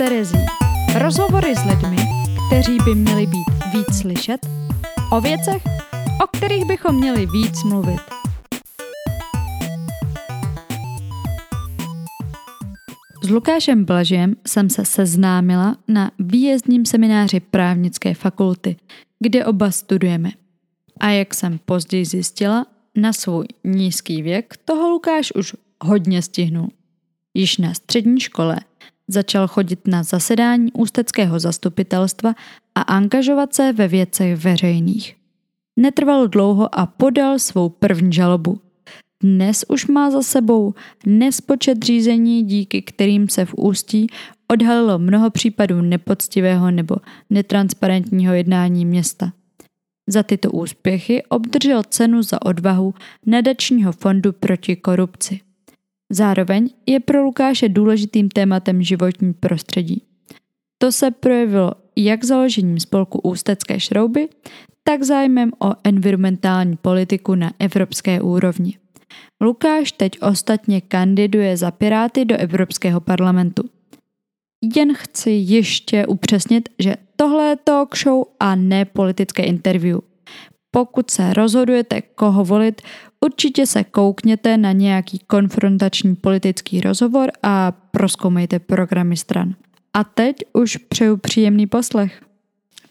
Terezí. Rozhovory s lidmi, kteří by měli být víc slyšet, o věcech, o kterých bychom měli víc mluvit. S Lukášem Blažem jsem se seznámila na výjezdním semináři právnické fakulty, kde oba studujeme. A jak jsem později zjistila, na svůj nízký věk toho Lukáš už hodně stihnul. Již na střední škole začal chodit na zasedání ústeckého zastupitelstva a angažovat se ve věcech veřejných. Netrvalo dlouho a podal svou první žalobu. Dnes už má za sebou nespočet řízení, díky kterým se v Ústí odhalilo mnoho případů nepoctivého nebo netransparentního jednání města. Za tyto úspěchy obdržel cenu za odvahu nadačního fondu proti korupci. Zároveň je pro Lukáše důležitým tématem životní prostředí. To se projevilo jak založením spolku Ústecké šrouby, tak zájmem o environmentální politiku na evropské úrovni. Lukáš teď ostatně kandiduje za Piráty do Evropského parlamentu. Jen chci ještě upřesnit, že tohle je talk show a ne politické interview. Pokud se rozhodujete, koho volit, určitě se koukněte na nějaký konfrontační politický rozhovor a proskoumejte programy stran. A teď už přeju příjemný poslech.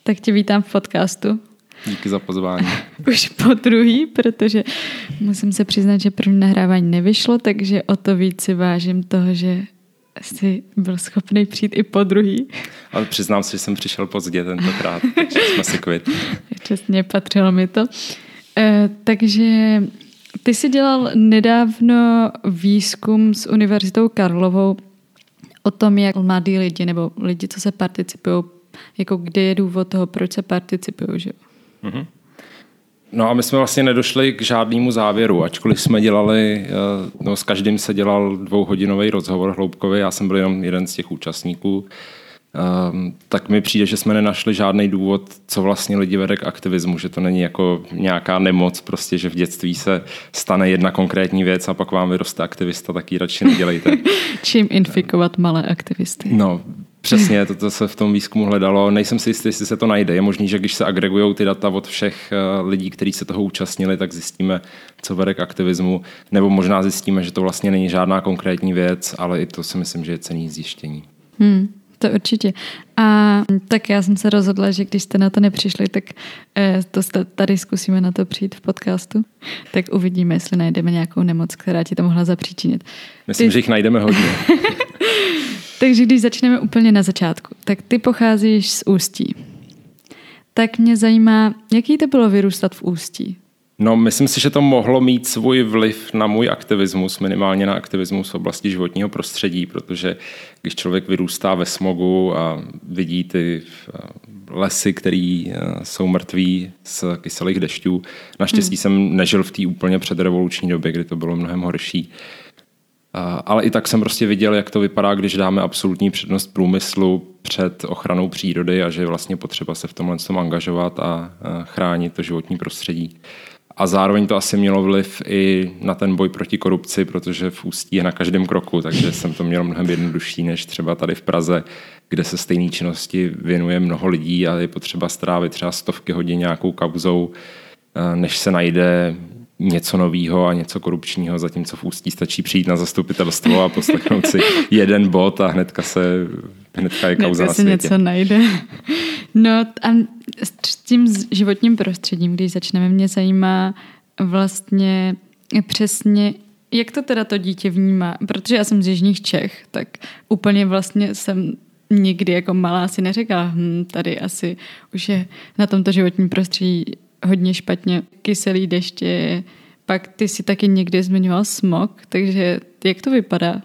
Tak tě vítám v podcastu. Díky za pozvání. Už po druhý, protože musím se přiznat, že první nahrávání nevyšlo, takže o to víc si vážím toho, že jsi byl schopný přijít i po druhý. Ale přiznám se, že jsem přišel pozdě tentokrát, takže jsme si kvit. Čestně patřilo mi to. E, takže ty jsi dělal nedávno výzkum s Univerzitou Karlovou o tom, jak mladí lidi nebo lidi, co se participují, jako kde je důvod toho, proč se participují, že mm-hmm. No a my jsme vlastně nedošli k žádnému závěru, ačkoliv jsme dělali, eh, no s každým se dělal dvouhodinový rozhovor hloubkový, já jsem byl jenom jeden z těch účastníků, Um, tak mi přijde, že jsme nenašli žádný důvod, co vlastně lidi vede k aktivismu, že to není jako nějaká nemoc, prostě, že v dětství se stane jedna konkrétní věc a pak vám vyroste aktivista, tak ji radši nedělejte. Čím infikovat malé aktivisty? No, Přesně, toto se v tom výzkumu hledalo. Nejsem si jistý, jestli se to najde. Je možný, že když se agregují ty data od všech eh, lidí, kteří se toho účastnili, tak zjistíme, co vede k aktivismu. Nebo možná zjistíme, že to vlastně není žádná konkrétní věc, ale i to si myslím, že je cený zjištění. Hmm. To určitě. A tak já jsem se rozhodla, že když jste na to nepřišli, tak eh, to tady zkusíme na to přijít v podcastu. Tak uvidíme, jestli najdeme nějakou nemoc, která ti to mohla zapříčinit. Myslím, ty... že jich najdeme hodně. Takže když začneme úplně na začátku, tak ty pocházíš z Ústí. Tak mě zajímá, jaký to bylo vyrůstat v Ústí? No, myslím si, že to mohlo mít svůj vliv na můj aktivismus, minimálně na aktivismus v oblasti životního prostředí, protože když člověk vyrůstá ve smogu a vidí ty eh, lesy, které eh, jsou mrtví z kyselých dešťů, naštěstí hmm. jsem nežil v té úplně předrevoluční době, kdy to bylo mnohem horší, ale i tak jsem prostě viděl, jak to vypadá, když dáme absolutní přednost průmyslu před ochranou přírody a že je vlastně potřeba se v tomhle tom angažovat a chránit to životní prostředí. A zároveň to asi mělo vliv i na ten boj proti korupci, protože v Ústí je na každém kroku, takže jsem to měl mnohem jednodušší než třeba tady v Praze, kde se stejné činnosti věnuje mnoho lidí a je potřeba strávit třeba stovky hodin nějakou kauzou, než se najde něco nového a něco korupčního, zatímco v Ústí stačí přijít na zastupitelstvo a poslechnout si jeden bod a hnedka se hnedka je kauza na světě. se něco najde. No a s tím životním prostředím, když začneme, mě zajímá vlastně přesně, jak to teda to dítě vnímá, protože já jsem z Jižních Čech, tak úplně vlastně jsem nikdy jako malá si neřekla, hm, tady asi už je na tomto životním prostředí hodně špatně, kyselý deště, pak ty si taky někdy zmiňoval smog, takže jak to vypadá?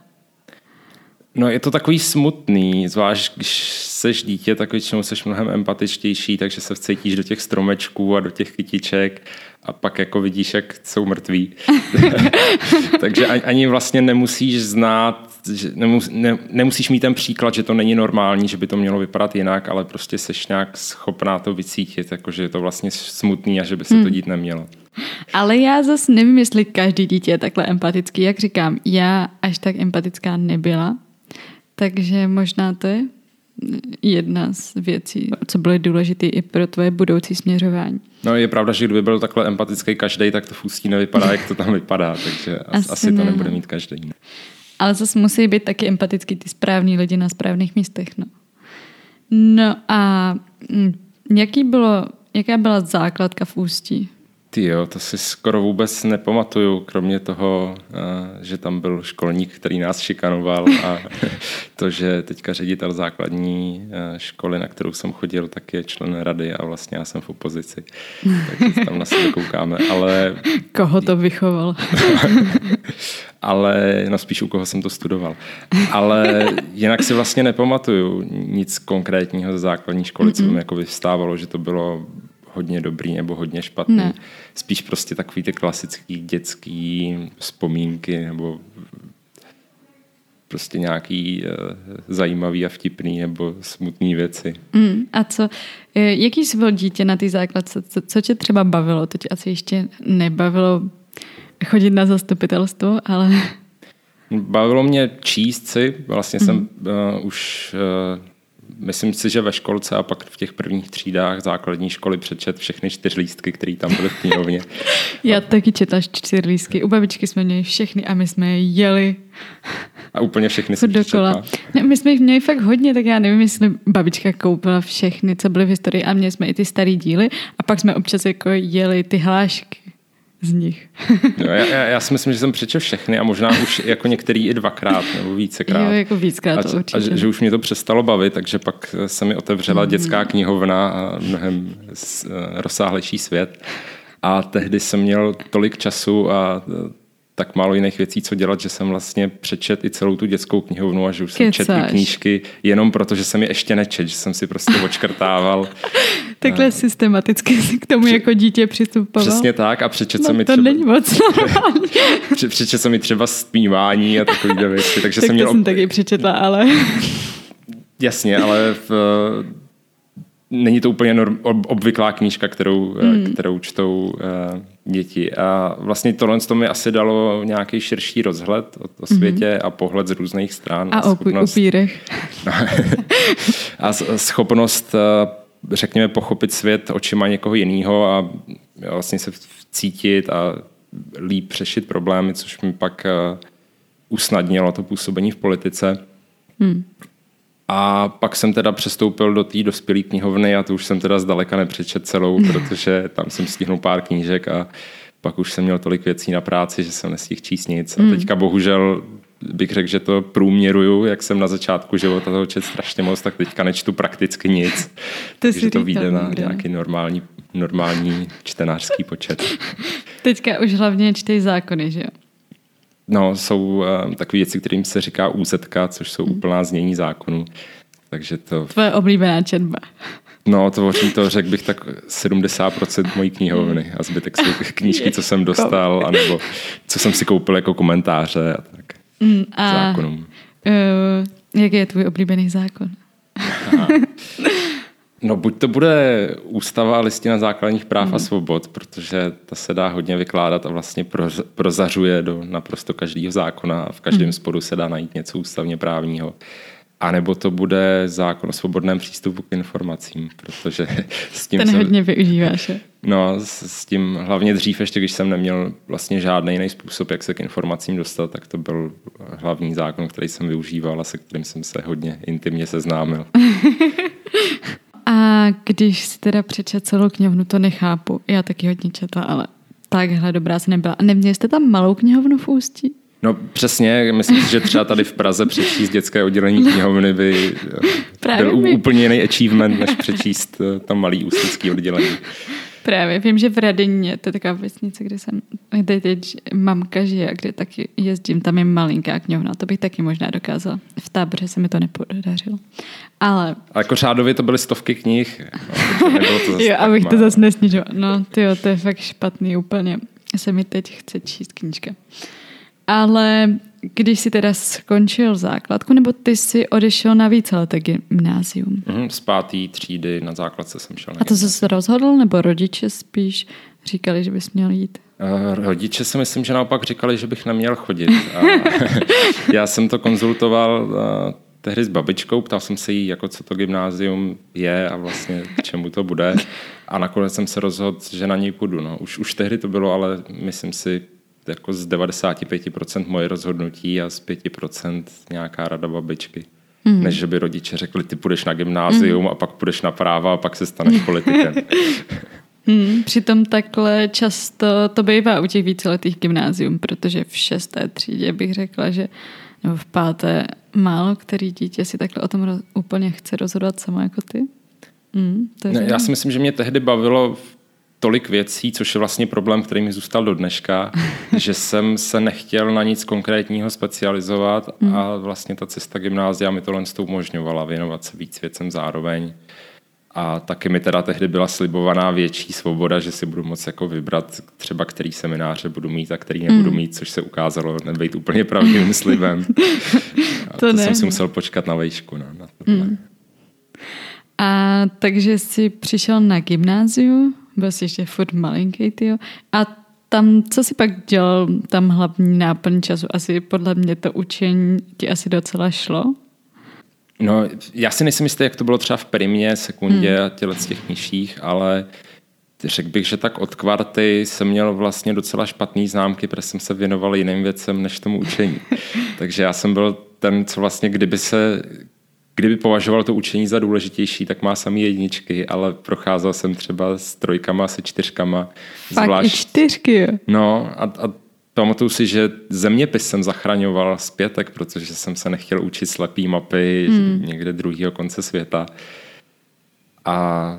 No je to takový smutný, zvlášť když seš dítě, tak většinou seš mnohem empatičtější, takže se vcítíš do těch stromečků a do těch kytiček a pak jako vidíš, jak jsou mrtví. takže ani vlastně nemusíš znát, že nemus, ne, nemusíš mít ten příklad, že to není normální, že by to mělo vypadat jinak, ale prostě seš nějak schopná to vycítit, jakože je to vlastně smutný a že by se hmm. to dít nemělo. Ale já zase nevím, jestli každý dítě je takhle empatický. Jak říkám, já až tak empatická nebyla, takže možná to je jedna z věcí, co byly důležité i pro tvoje budoucí směřování. No je pravda, že kdyby byl takhle empatický každý, tak to v ústí nevypadá, jak to tam vypadá, takže asi, asi to nebude mít každý. Ne. Ale zase musí být taky empatický ty správní lidi na správných místech. No, no a mm, jaký bylo, jaká byla základka v ústí? Ty jo, to si skoro vůbec nepamatuju, kromě toho, že tam byl školník, který nás šikanoval a to, že teďka ředitel základní školy, na kterou jsem chodil, tak je člen rady a vlastně já jsem v opozici. Takže tam na sebe koukáme, ale... Koho to vychoval? ale no spíš u koho jsem to studoval. Ale jinak si vlastně nepamatuju nic konkrétního ze základní školy, co mi jako vystávalo, že to bylo hodně dobrý nebo hodně špatný. Ne. Spíš prostě takový ty klasický dětský vzpomínky nebo prostě nějaký uh, zajímavý a vtipný nebo smutný věci. Mm, a co, eh, jaký jsi byl dítě na té základce? Co, co tě třeba bavilo? To tě asi ještě nebavilo chodit na zastupitelstvo, ale... Bavilo mě číst si. Vlastně mm. jsem uh, už uh, myslím si, že ve školce a pak v těch prvních třídách základní školy přečet všechny čtyřlístky, které tam byly v knihovně. Já taky četla čtyřlístky. U babičky jsme měli všechny a my jsme je jeli. A úplně všechny si dokola. Ne, my jsme jich měli fakt hodně, tak já nevím, jestli babička koupila všechny, co byly v historii a měli jsme i ty staré díly a pak jsme občas jako jeli ty hlášky z nich. jo, já, já, já si myslím, že jsem přečel všechny a možná už jako některý i dvakrát nebo vícekrát. Jo, jako víckrát to určitě. A že, že už mě to přestalo bavit, takže pak se mi otevřela mm. dětská knihovna a mnohem eh, rozsáhlejší svět. A tehdy jsem měl tolik času a tak málo jiných věcí, co dělat, že jsem vlastně přečet i celou tu dětskou knihovnu a že už jsem četl knížky jenom proto, že jsem je ještě nečet, že jsem si prostě očkrtával. Takhle systematicky si k tomu jako dítě přistupoval. Přesně tak a přečet no, jsem mi to třeba... není moc přečet jsem mi třeba zpívání a takové věci. Takže tak jsem to měl... jsem taky přečetla, ale... Jasně, ale v není to úplně norm, ob, obvyklá knížka, kterou, mm. kterou čtou uh, děti. A vlastně tohle to mi asi dalo nějaký širší rozhled o, o světě mm. a pohled z různých stran. A, a o upírech. a schopnost, uh, řekněme, pochopit svět očima někoho jiného a vlastně se cítit a líp řešit problémy, což mi pak uh, usnadnilo to působení v politice. Mm. A pak jsem teda přestoupil do té dospělé knihovny a to už jsem teda zdaleka nepřečet celou, protože tam jsem stihnul pár knížek a pak už jsem měl tolik věcí na práci, že jsem nestihl číst nic. A hmm. teďka bohužel bych řekl, že to průměruju, jak jsem na začátku života toho čet strašně moc, tak teďka nečtu prakticky nic. To takže to vyjde na nějaký normální, normální čtenářský počet. Teďka už hlavně čtej zákony, že jo? No, jsou uh, takové věci, kterým se říká úzetka, což jsou hmm. úplná znění zákonů. Takže to... Tvoje oblíbená četba. No, tvoří to, řekl bych, tak 70% mojí knihovny a zbytek jsou knížky, co jsem dostal, anebo co jsem si koupil jako komentáře a tak. Mm, a zákonům. Uh, jaký je tvůj oblíbený zákon? No buď to bude ústava a listina základních práv mm. a svobod, protože ta se dá hodně vykládat a vlastně prozařuje do naprosto každého zákona a v každém mm. sporu se dá najít něco ústavně právního. A nebo to bude zákon o svobodném přístupu k informacím, protože s tím Ten jsem, hodně využíváš. Je? No, s, s tím hlavně dřív, ještě když jsem neměl vlastně žádný jiný způsob, jak se k informacím dostat, tak to byl hlavní zákon, který jsem využíval a se kterým jsem se hodně intimně seznámil. A když si teda přečet celou knihovnu, to nechápu. Já taky hodně četla, ale takhle dobrá se nebyla. A neměli jste tam malou knihovnu v Ústí? No přesně, myslím si, že třeba tady v Praze přečíst dětské oddělení knihovny by Právě byl by. úplně jiný achievement, než přečíst eh, tam malý ústecký oddělení. Právě, vím, že v Radině, to je taková vesnice, kde jsem, kde teď mamka žije, kde taky jezdím, tam je malinká knihovna, to bych taky možná dokázala. V táboře se mi to nepodařilo. Ale... A jako řádově to byly stovky knih. No, to jo, abych to zase nesnižoval. No, ty to je fakt špatný úplně. Se mi teď chce číst knížka. Ale když jsi teda skončil základku, nebo ty jsi odešel na víceleté gymnázium? Mm, z pátý třídy na základce jsem šel. A to jsi se rozhodl, nebo rodiče spíš říkali, že bys měl jít? Uh, rodiče si myslím, že naopak říkali, že bych neměl chodit. A já jsem to konzultoval uh, tehdy s babičkou, ptal jsem se jí, jako co to gymnázium je a vlastně k čemu to bude. A nakonec jsem se rozhodl, že na něj půjdu. No. Už, už tehdy to bylo, ale myslím si, jako z 95% moje rozhodnutí a z 5% nějaká rada babičky. Mm. Než že by rodiče řekli, ty půjdeš na gymnázium mm. a pak půjdeš na práva a pak se staneš politikem. Hmm, přitom takhle často to bývá u těch víceletých gymnázium, protože v šesté třídě bych řekla, že nebo v páté málo který dítě si takhle o tom roz, úplně chce rozhodovat samo jako ty. Hmm, to je ne, já si myslím, že mě tehdy bavilo tolik věcí, což je vlastně problém, který mi zůstal do dneška, že jsem se nechtěl na nic konkrétního specializovat hmm. a vlastně ta cesta gymnázia mi tohle umožňovala věnovat se víc věcem zároveň. A taky mi teda tehdy byla slibovaná větší svoboda, že si budu moct jako vybrat třeba který semináře budu mít a který nebudu mm. mít, což se ukázalo nebejt úplně pravdivým slibem. A to, to ne. jsem si musel počkat na vejšku. No, na mm. A takže jsi přišel na gymnáziu, byl jsi ještě furt malinký, tyjo. A tam, co si pak dělal, tam hlavní náplň času? Asi podle mě to učení ti asi docela šlo? No, já si nejsem jistý, jak to bylo třeba v primě, sekundě hmm. a těle z těch nižších, ale řekl bych, že tak od kvarty jsem měl vlastně docela špatný známky, protože jsem se věnoval jiným věcem než tomu učení. Takže já jsem byl ten, co vlastně kdyby se Kdyby považoval to učení za důležitější, tak má samý jedničky, ale procházel jsem třeba s trojkama, se čtyřkama. Fakt zvlášť... i čtyřky? No a, a Pamatuju si, že zeměpis jsem zachraňoval zpětek, protože jsem se nechtěl učit slepý mapy hmm. někde druhého konce světa. A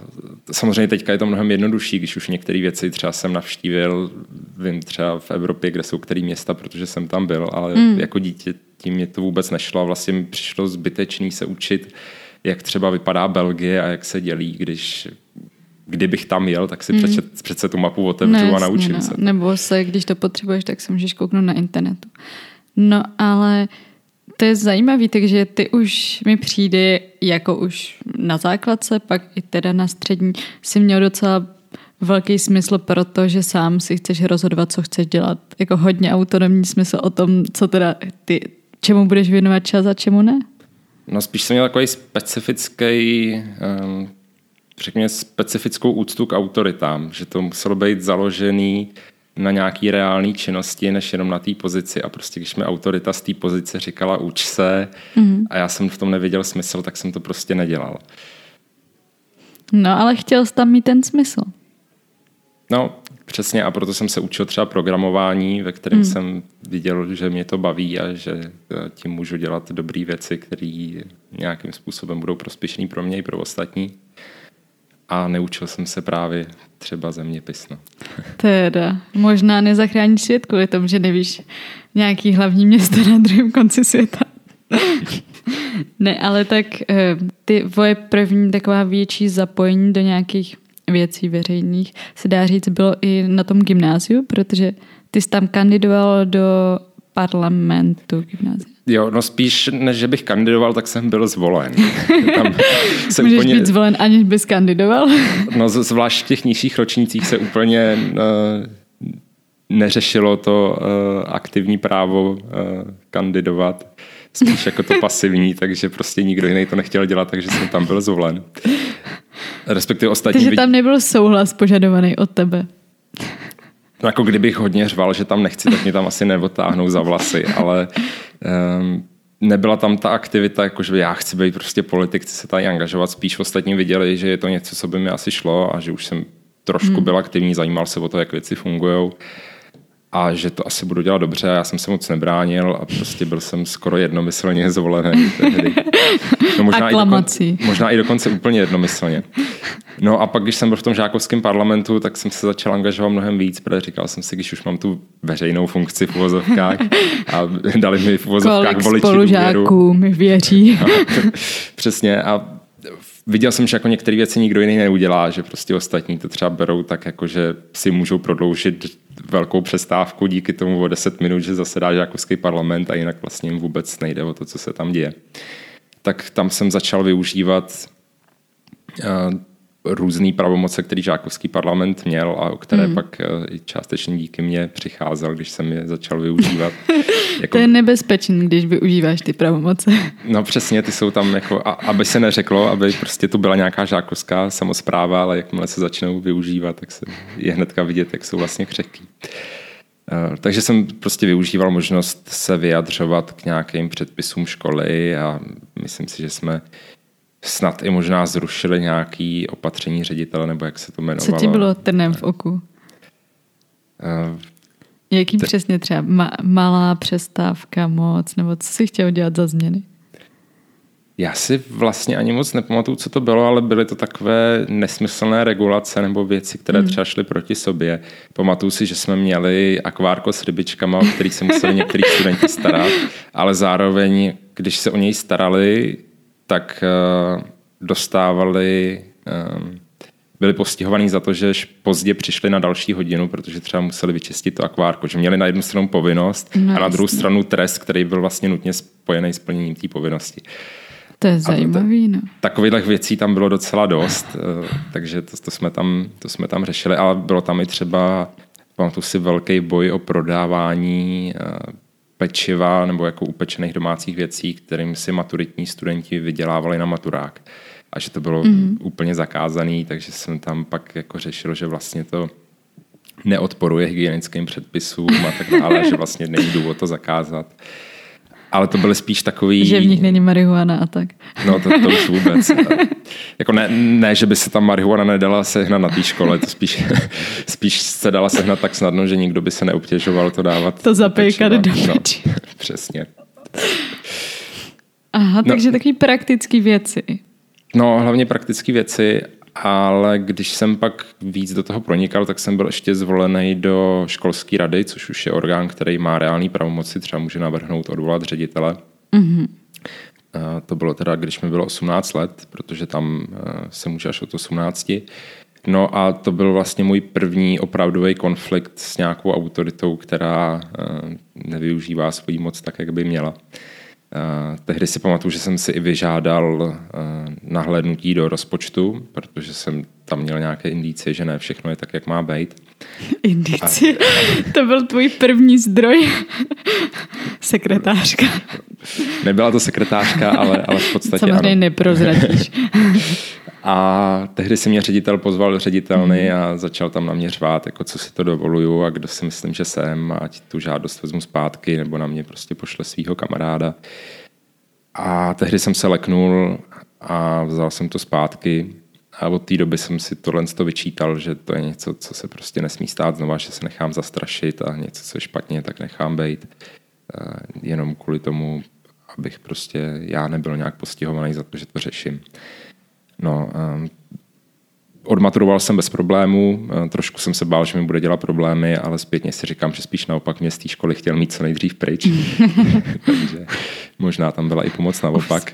samozřejmě teďka je to mnohem jednodušší, když už některé věci třeba jsem navštívil, vím třeba v Evropě, kde jsou který města, protože jsem tam byl, ale mm. jako dítě tím mě to vůbec nešlo a vlastně mi přišlo zbytečný se učit, jak třeba vypadá Belgie a jak se dělí, když kdybych tam jel, tak si mm. přece, přece tu mapu otevřu no, a naučím no. se. Nebo se, když to potřebuješ, tak se můžeš kouknout na internetu. No ale to je zajímavé, takže ty už mi přijde jako už na základce, pak i teda na střední, si měl docela velký smysl pro to, že sám si chceš rozhodovat, co chceš dělat. Jako hodně autonomní smysl o tom, co teda ty, čemu budeš věnovat čas a čemu ne? No spíš jsem měl takový specifický um, řekněme, specifickou úctu k autoritám, že to muselo být založený na nějaký reální činnosti, než jenom na té pozici. A prostě když mi autorita z té pozice říkala uč se mm. a já jsem v tom neviděl smysl, tak jsem to prostě nedělal. No, ale chtěl jsi tam mít ten smysl. No, přesně a proto jsem se učil třeba programování, ve kterém mm. jsem viděl, že mě to baví a že eh, tím můžu dělat dobré věci, které nějakým způsobem budou prospěšné pro mě i pro ostatní a neučil jsem se právě třeba zeměpis. No. Teda, možná nezachrání svět kvůli tomu, že nevíš nějaký hlavní město na druhém konci světa. ne, ale tak eh, ty tvoje první taková větší zapojení do nějakých věcí veřejných se dá říct bylo i na tom gymnáziu, protože ty jsi tam kandidoval do parlamentu gymnázia. Jo, no spíš, než že bych kandidoval, tak jsem byl zvolen. Tam se Můžeš úplně, být zvolen, aniž bys kandidoval? no zvlášť v těch nižších ročnících se úplně uh, neřešilo to uh, aktivní právo uh, kandidovat. Spíš jako to pasivní, takže prostě nikdo jiný to nechtěl dělat, takže jsem tam byl zvolen. Respektive ostatní... Takže tam nebyl souhlas požadovaný od tebe. No jako kdybych hodně řval, že tam nechci, tak mě tam asi neotáhnou za vlasy, ale um, nebyla tam ta aktivita, jako že já chci být prostě politik, chci se tady angažovat, spíš ostatní viděli, že je to něco, co by mi asi šlo a že už jsem trošku hmm. byl aktivní, zajímal se o to, jak věci fungují a že to asi budu dělat dobře. Já jsem se moc nebránil a prostě byl jsem skoro jednomyslně zvolený tehdy. No možná, i dokonce, možná i dokonce úplně jednomyslně. No a pak, když jsem byl v tom žákovském parlamentu, tak jsem se začal angažovat mnohem víc, protože říkal jsem si, když už mám tu veřejnou funkci v uvozovkách a dali mi v uvozovkách Kolik voliči spolužáků mi věří. No, přesně a viděl jsem, že jako některé věci nikdo jiný neudělá, že prostě ostatní to třeba berou tak, jako že si můžou prodloužit velkou přestávku díky tomu o 10 minut, že zasedá žákovský parlament a jinak vlastně jim vůbec nejde o to, co se tam děje. Tak tam jsem začal využívat uh, různé pravomoce, který žákovský parlament měl a o které hmm. pak i částečně díky mně přicházel, když jsem je začal využívat. jako... To je nebezpečný, když využíváš ty pravomoce. No přesně, ty jsou tam jako, a, aby se neřeklo, aby prostě to byla nějaká žákovská samozpráva, ale jakmile se začnou využívat, tak se je hnedka vidět, jak jsou vlastně křehký. Eh, takže jsem prostě využíval možnost se vyjadřovat k nějakým předpisům školy a myslím si, že jsme snad i možná zrušili nějaké opatření ředitele, nebo jak se to jmenovalo. Co ti bylo trnem v oku? Uh, Jaký te... přesně třeba ma- malá přestávka, moc, nebo co jsi chtěl dělat za změny? Já si vlastně ani moc nepamatuju, co to bylo, ale byly to takové nesmyslné regulace nebo věci, které hmm. třeba šly proti sobě. Pamatuju si, že jsme měli akvárko s rybičkama, o kterých se museli některý studenti starat, ale zároveň, když se o něj starali, tak uh, dostávali, um, byli postihovaní za to, že pozdě přišli na další hodinu, protože třeba museli vyčistit to akvárko, že měli na jednu stranu povinnost no, a na druhou stranu trest, který byl vlastně nutně spojený s plněním té povinnosti. To je zajímavý, no. Takových věcí tam bylo docela dost, eh, takže to, to, jsme tam, to jsme tam řešili, ale bylo tam i třeba, pamatuju si velký boj o prodávání eh, pečiva nebo jako upečených domácích věcí, kterým si maturitní studenti vydělávali na maturák. A že to bylo mm-hmm. úplně zakázaný, takže jsem tam pak jako řešil, že vlastně to neodporuje hygienickým předpisům a tak dále, že vlastně není důvod to zakázat ale to byly spíš takový... Že v nich není marihuana a tak. No to, to už vůbec. jako ne, ne, že by se tam marihuana nedala sehnat na té škole, to spíš, spíš se dala sehnat tak snadno, že nikdo by se neobtěžoval to dávat. To zapejkat do no, Přesně. Aha, no. takže takové praktické věci. No, hlavně praktické věci ale když jsem pak víc do toho pronikal, tak jsem byl ještě zvolený do školské rady, což už je orgán, který má reální pravomoci, třeba může navrhnout odvolat ředitele. Mm-hmm. To bylo teda, když mi bylo 18 let, protože tam eh, se může až od 18. No a to byl vlastně můj první opravdový konflikt s nějakou autoritou, která eh, nevyužívá svoji moc tak, jak by měla. Uh, tehdy si pamatuju, že jsem si i vyžádal uh, nahlédnutí do rozpočtu, protože jsem tam měl nějaké indicie, že ne všechno je tak, jak má být. Indicie? A, to byl tvůj první zdroj? Sekretářka. Nebyla to sekretářka, ale, ale v podstatě Samozřejmě ano. neprozradíš. A tehdy si mě ředitel pozval do ředitelny a začal tam na mě řvát, jako co si to dovoluju a kdo si myslím, že jsem, ať tu žádost vezmu zpátky, nebo na mě prostě pošle svého kamaráda. A tehdy jsem se leknul a vzal jsem to zpátky a od té doby jsem si tohle to vyčítal, že to je něco, co se prostě nesmí stát znova, že se nechám zastrašit a něco, co je špatně, tak nechám být. Jenom kvůli tomu, abych prostě já nebyl nějak postihovaný za to, že to řeším. No, odmaturoval jsem bez problémů, trošku jsem se bál, že mi bude dělat problémy, ale zpětně si říkám, že spíš naopak mě z té školy chtěl mít co nejdřív pryč. Takže možná tam byla i pomoc naopak.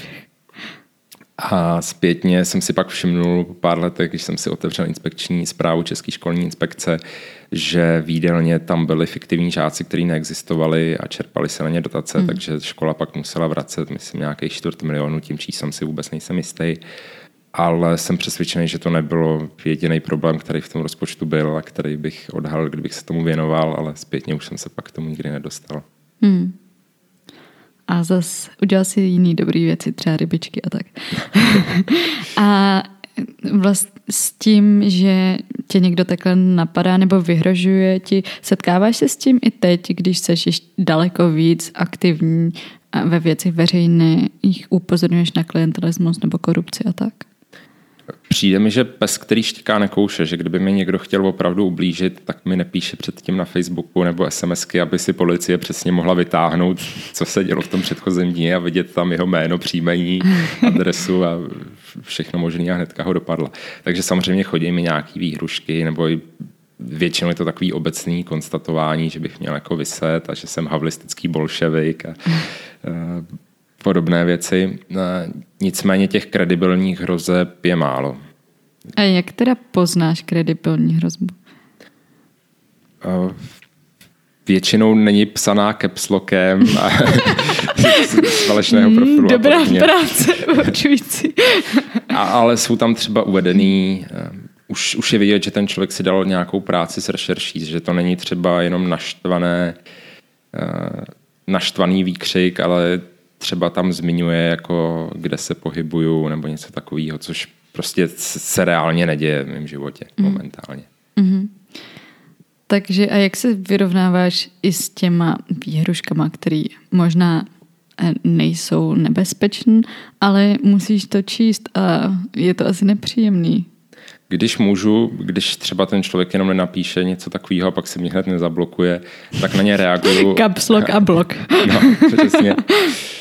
A zpětně jsem si pak všimnul po pár letech, když jsem si otevřel inspekční zprávu České školní inspekce, že výdelně tam byli fiktivní žáci, kteří neexistovali a čerpali se na ně dotace, mm. takže škola pak musela vracet, myslím, nějaký čtvrt milionu, tím číslem si vůbec nejsem jistý ale jsem přesvědčený, že to nebylo jediný problém, který v tom rozpočtu byl a který bych odhalil, kdybych se tomu věnoval, ale zpětně už jsem se pak k tomu nikdy nedostal. Hmm. A zas udělal si jiný dobrý věci, třeba rybičky a tak. a vlastně s tím, že tě někdo takhle napadá nebo vyhrožuje ti, setkáváš se s tím i teď, když jsi daleko víc aktivní ve věcech veřejných, upozorňuješ na klientelismus nebo korupci a tak? Přijde mi, že pes, který štíká nekouše, že kdyby mi někdo chtěl opravdu ublížit, tak mi nepíše předtím na Facebooku nebo SMSky, aby si policie přesně mohla vytáhnout, co se dělo v tom předchozím dní a vidět tam jeho jméno, příjmení, adresu a všechno možné a hnedka ho dopadla. Takže samozřejmě chodí mi nějaký výhrušky nebo i většinou je to takový obecný konstatování, že bych měl jako vyset a že jsem havlistický bolševik a, a podobné věci. Nicméně těch kredibilních hrozeb je málo. A jak teda poznáš kredibilní hrozbu? Většinou není psaná capslokem a z falešného profilu. Dobrá práce, určující. A, ale jsou tam třeba uvedený, uh, už, už je vidět, že ten člověk si dal nějakou práci s rešerší, že to není třeba jenom naštvané, naštvaný výkřik, ale třeba tam zmiňuje, jako kde se pohybuju nebo něco takového, což prostě se reálně neděje v mém životě mm. momentálně. Mm-hmm. Takže a jak se vyrovnáváš i s těma výhruškama, které možná eh, nejsou nebezpečné, ale musíš to číst a je to asi nepříjemný. Když můžu, když třeba ten člověk jenom nenapíše něco takového a pak se mě hned nezablokuje, tak na ně reaguju. Caps lock a blok. no, přesně.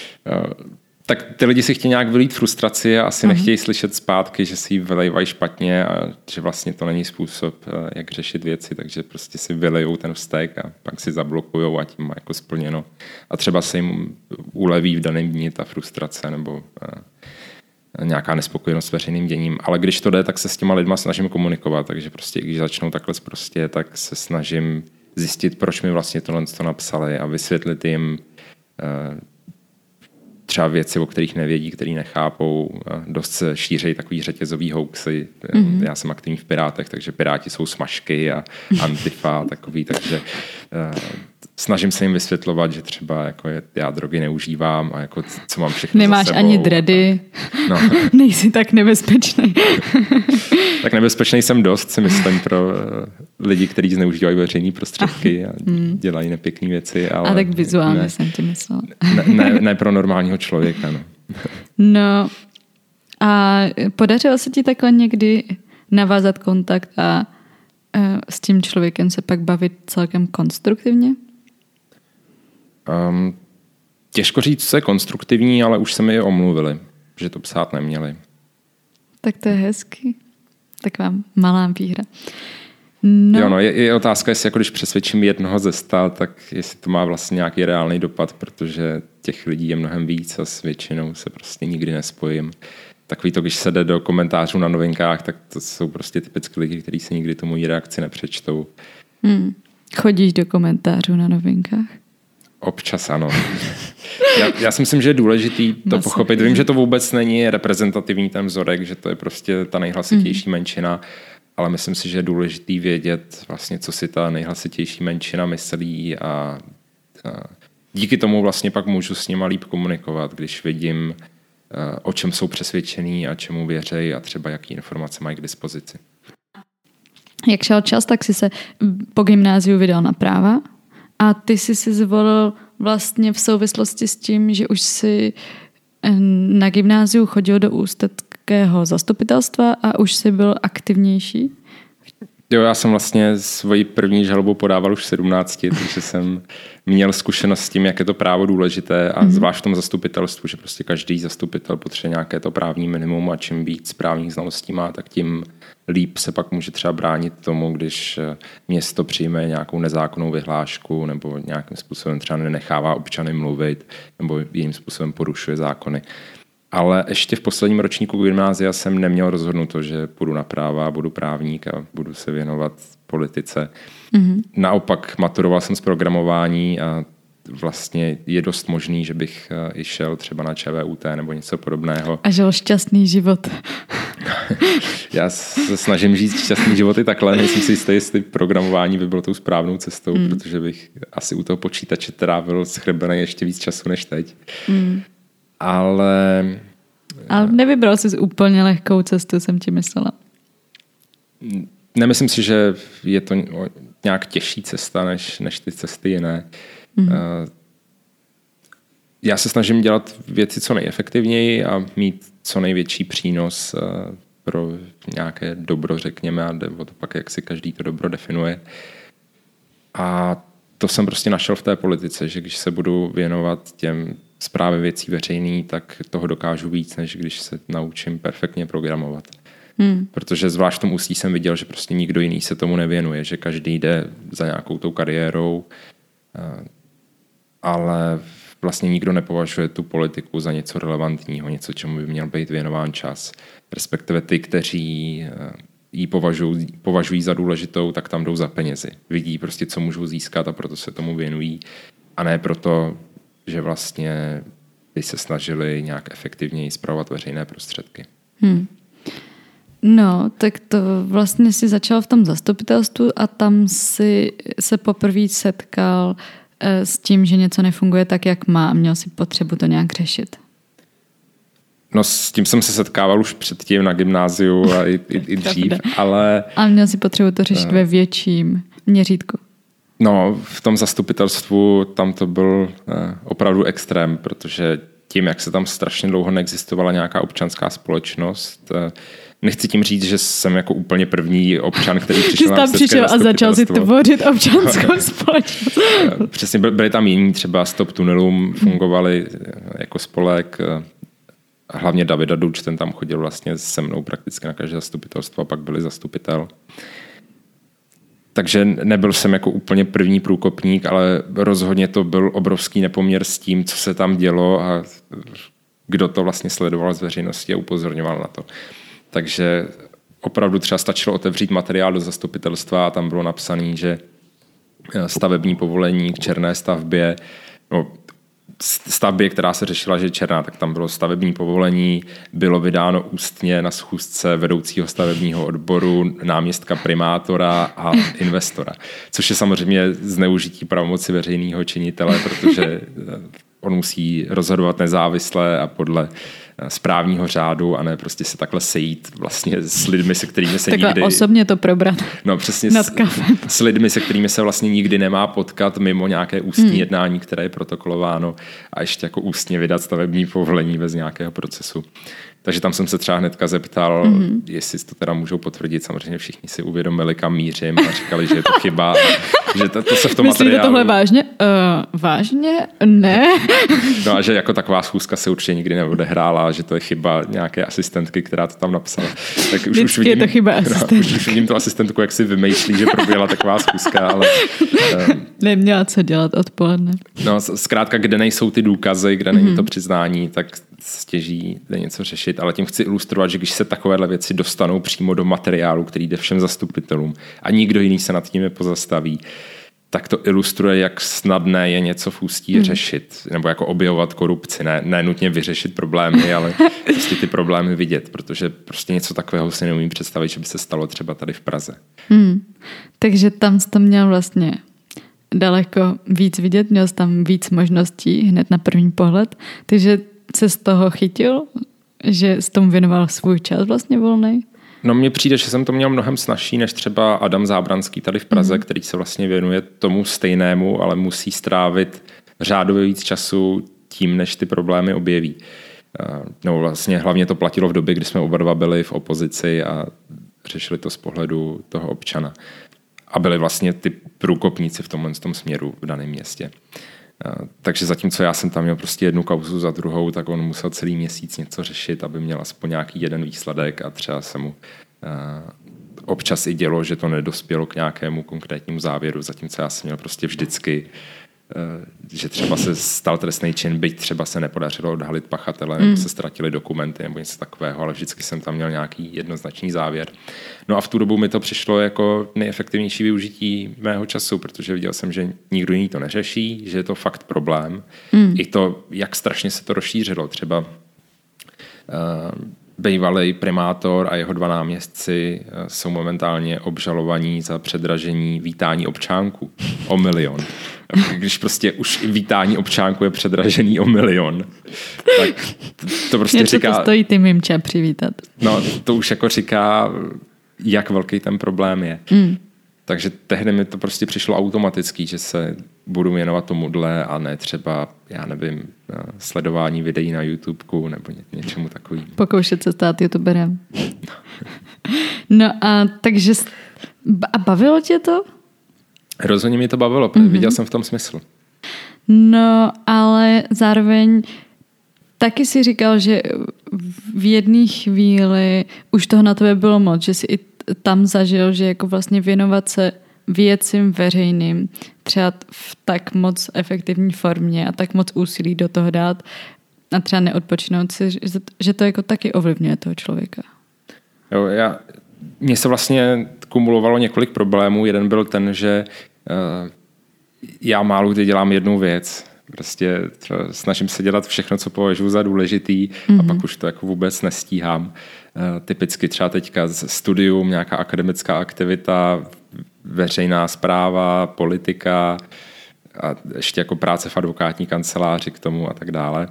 tak ty lidi si chtějí nějak vylít frustraci a asi uh-huh. nechtějí slyšet zpátky, že si ji vylejvají špatně a že vlastně to není způsob, eh, jak řešit věci, takže prostě si vylejou ten vztek a pak si zablokujou a tím má jako splněno. A třeba se jim uleví v daném dní ta frustrace nebo eh, nějaká nespokojenost s veřejným děním. Ale když to jde, tak se s těma lidma snažím komunikovat, takže prostě když začnou takhle prostě, tak se snažím zjistit, proč mi vlastně tohle to napsali a vysvětlit jim, eh, třeba věci, o kterých nevědí, který nechápou. Dost se šířejí takový řetězový hoaxy. Mm-hmm. Já jsem aktivní v Pirátech, takže Piráti jsou smažky a antifa takový, takže uh, snažím se jim vysvětlovat, že třeba jako je, já drogy neužívám a jako co mám všechno Nemáš za sebou. ani dredy, no. nejsi tak nebezpečný. tak nebezpečný jsem dost, si myslím, pro uh, lidi, kteří zneužívají veřejné prostředky a mm. dělají nepěkné věci. Ale a tak vizuálně ne, jsem ti myslel. ne, ne, ne pro normálního člověka. No. no a podařilo se ti takhle někdy navázat kontakt a uh, s tím člověkem se pak bavit celkem konstruktivně? Um, těžko říct, co je konstruktivní, ale už se mi omluvili, že to psát neměli. Tak to je hezký. Taková malá výhra. No. Jo, no, je, je otázka, jestli jako když přesvědčím jednoho ze sta, tak jestli to má vlastně nějaký reálný dopad, protože těch lidí je mnohem víc a s většinou se prostě nikdy nespojím. Takový to, když se jde do komentářů na novinkách, tak to jsou prostě typické lidi, kteří se nikdy tomu reakci nepřečtou. Hmm. Chodíš do komentářů na novinkách? Občas ano. Já, já si myslím, že je důležitý to Masaký. pochopit. Vím, že to vůbec není reprezentativní ten vzorek, že to je prostě ta nejhlasitější mm. menšina, ale myslím si, že je důležitý vědět vlastně, co si ta nejhlasitější menšina myslí a, a díky tomu vlastně pak můžu s nima líp komunikovat, když vidím, o čem jsou přesvědčení a čemu věřejí a třeba jaký informace mají k dispozici. Jak šel čas, tak si se po gymnáziu vydal na práva a ty jsi si zvolil vlastně v souvislosti s tím, že už si eh, na gymnáziu chodil do ústeckého zastupitelstva a už si byl aktivnější? Jo, já jsem vlastně svoji první žalobu podával už v 17, takže jsem měl zkušenost s tím, jak je to právo důležité a mm-hmm. zvlášť v tom zastupitelstvu, že prostě každý zastupitel potřebuje nějaké to právní minimum a čím víc právních znalostí má, tak tím líp se pak může třeba bránit tomu, když eh, město přijme nějakou nezákonnou vyhlášku nebo nějakým způsobem třeba nenechává občany mluvit nebo jiným způsobem porušuje zákony. Ale ještě v posledním ročníku gymnázia jsem neměl rozhodnuto, že půjdu na práva, budu právník a budu se věnovat politice. Mm-hmm. Naopak maturoval jsem z programování a vlastně je dost možný, že bych eh, i šel třeba na ČVUT nebo něco podobného. A žil šťastný život. Já se snažím žít šťastný život i takhle. Nejsem si jistý, jestli programování by bylo tou správnou cestou, mm. protože bych asi u toho počítače trávil schrbený ještě víc času než teď. Mm. Ale... Ale nevybral jsi úplně lehkou cestu, jsem ti myslela. Nemyslím si, že je to nějak těžší cesta, než, než ty cesty jiné. Mm-hmm. Já se snažím dělat věci co nejefektivněji a mít co největší přínos eh, pro nějaké dobro, řekněme, a o to pak, jak si každý to dobro definuje. A to jsem prostě našel v té politice, že když se budu věnovat těm zprávy věcí veřejný, tak toho dokážu víc, než když se naučím perfektně programovat. Hmm. Protože zvlášť v tom ústí jsem viděl, že prostě nikdo jiný se tomu nevěnuje, že každý jde za nějakou tou kariérou, ale vlastně nikdo nepovažuje tu politiku za něco relevantního, něco, čemu by měl být věnován čas. Respektive ty, kteří ji považují, považují za důležitou, tak tam jdou za penězi. Vidí prostě, co můžou získat a proto se tomu věnují. A ne proto, že vlastně by se snažili nějak efektivněji zpravovat veřejné prostředky. Hmm. No, tak to vlastně si začal v tom zastupitelstvu a tam si se poprvé setkal eh, s tím, že něco nefunguje tak, jak má a měl si potřebu to nějak řešit. No s tím jsem se setkával už předtím na gymnáziu a i, i, i dřív, ale... A měl si potřebu to řešit uh, ve větším měřítku. No, v tom zastupitelstvu tam to byl uh, opravdu extrém, protože tím, jak se tam strašně dlouho neexistovala nějaká občanská společnost, uh, nechci tím říct, že jsem jako úplně první občan, který přišel Ty tam přišel a začal si tvořit občanskou společnost. Přesně, byli tam jiní, třeba Stop Tunelům fungovali jako spolek, hlavně Davida Duč, ten tam chodil vlastně se mnou prakticky na každé zastupitelstvo a pak byli zastupitel. Takže nebyl jsem jako úplně první průkopník, ale rozhodně to byl obrovský nepoměr s tím, co se tam dělo a kdo to vlastně sledoval z veřejnosti a upozorňoval na to. Takže opravdu třeba stačilo otevřít materiál do zastupitelstva a tam bylo napsané, že stavební povolení k černé stavbě, no, stavbě, která se řešila, že je černá, tak tam bylo stavební povolení, bylo vydáno ústně na schůzce vedoucího stavebního odboru, náměstka primátora a investora. Což je samozřejmě zneužití pravomoci veřejného činitele, protože on musí rozhodovat nezávisle a podle správního řádu a ne prostě se takhle sejít vlastně s lidmi, se kterými se takhle nikdy... osobně to probrat. No přesně s, s lidmi, se kterými se vlastně nikdy nemá potkat mimo nějaké ústní hmm. jednání, které je protokolováno a ještě jako ústně vydat stavební povolení bez nějakého procesu. Takže tam jsem se třeba hnedka zeptal, mm-hmm. jestli to teda můžou potvrdit. Samozřejmě všichni si uvědomili, kam mířím a říkali, že je to chyba. že to, to se v tom Myslíte materiálu... tohle vážně? Uh, vážně? Ne. no a že jako taková schůzka se určitě nikdy neodehrála, že to je chyba nějaké asistentky, která to tam napsala. Tak už, už vidím, je to chyba asistentky. No, už, už vidím tu asistentku, jak si vymýšlí, že proběhla taková schůzka, ale... Uh, Neměla co dělat odpoledne. No zkrátka, kde nejsou ty důkazy, kde není mm-hmm. to přiznání, tak stěží něco řešit, ale tím chci ilustrovat, že když se takovéhle věci dostanou přímo do materiálu, který jde všem zastupitelům a nikdo jiný se nad tím nepozastaví, tak to ilustruje, jak snadné je něco v ústí hmm. řešit, nebo jako objevovat korupci, ne, ne nutně vyřešit problémy, ale prostě ty problémy vidět, protože prostě něco takového si neumím představit, že by se stalo třeba tady v Praze. Hmm. Takže tam jsi to měl vlastně daleko víc vidět, měl jsi tam víc možností hned na první pohled, takže se z toho chytil, že s tomu věnoval svůj čas vlastně volný? No mně přijde, že jsem to měl mnohem snažší než třeba Adam Zábranský tady v Praze, mm. který se vlastně věnuje tomu stejnému, ale musí strávit řádově víc času tím, než ty problémy objeví. No vlastně hlavně to platilo v době, kdy jsme oba dva byli v opozici a řešili to z pohledu toho občana. A byli vlastně ty průkopníci v tomhle tom směru v daném městě. Takže zatímco já jsem tam měl prostě jednu kauzu za druhou, tak on musel celý měsíc něco řešit, aby měl aspoň nějaký jeden výsledek a třeba se mu občas i dělo, že to nedospělo k nějakému konkrétnímu závěru, zatímco já jsem měl prostě vždycky že třeba se stal trestný čin, byť třeba se nepodařilo odhalit pachatele, nebo mm. se ztratili dokumenty nebo něco takového, ale vždycky jsem tam měl nějaký jednoznačný závěr. No a v tu dobu mi to přišlo jako nejefektivnější využití mého času, protože viděl jsem, že nikdo jiný to neřeší, že je to fakt problém. Mm. I to, jak strašně se to rozšířilo. Třeba uh, bývalý primátor a jeho dva náměstci uh, jsou momentálně obžalovaní za předražení vítání občánku o milion když prostě už vítání občánku je předražený o milion, tak to prostě Něco říká... to stojí ty mimče přivítat. No, to už jako říká, jak velký ten problém je. Mm. Takže tehdy mi to prostě přišlo automaticky, že se budu věnovat tomuhle a ne třeba, já nevím, sledování videí na YouTubeku nebo ně, něčemu takovým. Pokoušet se stát youtuberem. no a takže a bavilo tě to? Rozhodně mě to bavilo, mm-hmm. viděl jsem v tom smysl. No, ale zároveň taky si říkal, že v jedné chvíli už toho na tebe bylo moc, že jsi i tam zažil, že jako vlastně věnovat se věcem veřejným třeba v tak moc efektivní formě a tak moc úsilí do toho dát a třeba neodpočinout si, že to jako taky ovlivňuje toho člověka. Jo, já, mně se vlastně kumulovalo několik problémů. Jeden byl ten, že já málo kdy dělám jednu věc. Prostě snažím se dělat všechno, co považuji za důležitý mm-hmm. a mhm. pak už to jako vůbec nestíhám. Eh, typicky třeba teďka studium, nějaká akademická aktivita, veřejná zpráva, politika a ještě jako práce v advokátní kanceláři k tomu a tak dále.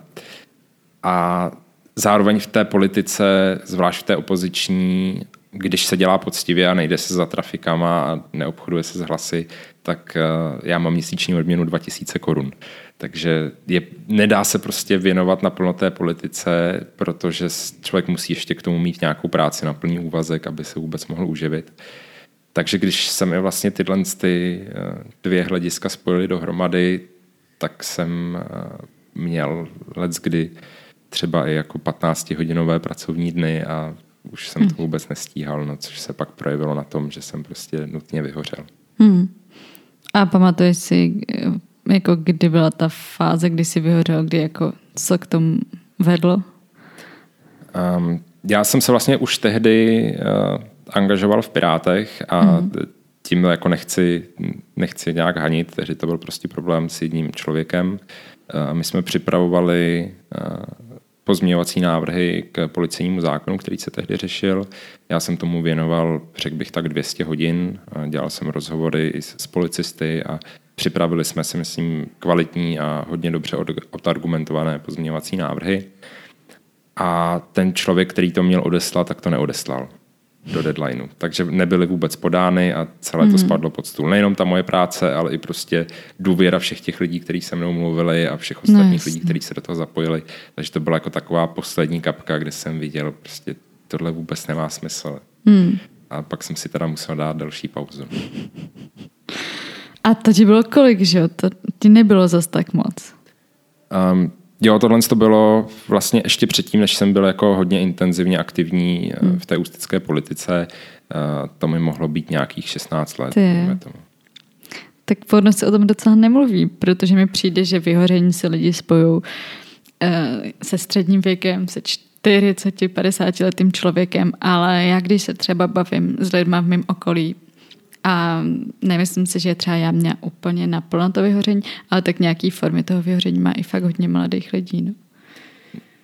A zároveň v té politice, zvlášť v té opoziční, když se dělá poctivě a nejde se za trafikama a neobchoduje se z hlasy, tak eh, já mám měsíční odměnu 2000 korun. Takže je, nedá se prostě věnovat naplno té politice, protože člověk musí ještě k tomu mít nějakou práci na plný úvazek, aby se vůbec mohl uživit. Takže když se mi vlastně tyhle ty eh, dvě hlediska spojily dohromady, tak jsem eh, měl let kdy třeba i jako 15-hodinové pracovní dny a už jsem to hmm. vůbec nestíhal, no, což se pak projevilo na tom, že jsem prostě nutně vyhořel. Hmm. A pamatuješ si, jako kdy byla ta fáze, kdy jsi vyhořel, kdy jako co k tomu vedlo? Um, já jsem se vlastně už tehdy uh, angažoval v Pirátech a mm. tím jako nechci, nechci nějak hanit, takže to byl prostě problém s jedním člověkem. Uh, my jsme připravovali uh, pozměňovací návrhy k policejnímu zákonu, který se tehdy řešil. Já jsem tomu věnoval, řekl bych tak 200 hodin. Dělal jsem rozhovory i s policisty a připravili jsme si, myslím, kvalitní a hodně dobře odargumentované pozměňovací návrhy. A ten člověk, který to měl odeslat, tak to neodeslal do deadlineu. Takže nebyly vůbec podány a celé to mm. spadlo pod stůl. Nejenom ta moje práce, ale i prostě důvěra všech těch lidí, kteří se mnou mluvili a všech ostatních no, lidí, kteří se do toho zapojili. Takže to byla jako taková poslední kapka, kde jsem viděl, prostě tohle vůbec nemá smysl. Mm. A pak jsem si teda musel dát další pauzu. A to ti bylo kolik, že jo? To ti nebylo zas tak moc. Um, Jo, tohle to bylo vlastně ještě předtím, než jsem byl jako hodně intenzivně aktivní eh, hmm. v té ústecké politice. Eh, to mi mohlo být nějakých 16 let. Tomu. Tak podnos se o tom docela nemluví, protože mi přijde, že vyhoření se lidi spojují eh, se středním věkem, se 40, 50 letým člověkem, ale já když se třeba bavím s lidmi v mém okolí, a nemyslím si, že třeba já měla úplně naplno to vyhoření, ale tak nějaký formy toho vyhoření má i fakt hodně mladých lidí. No.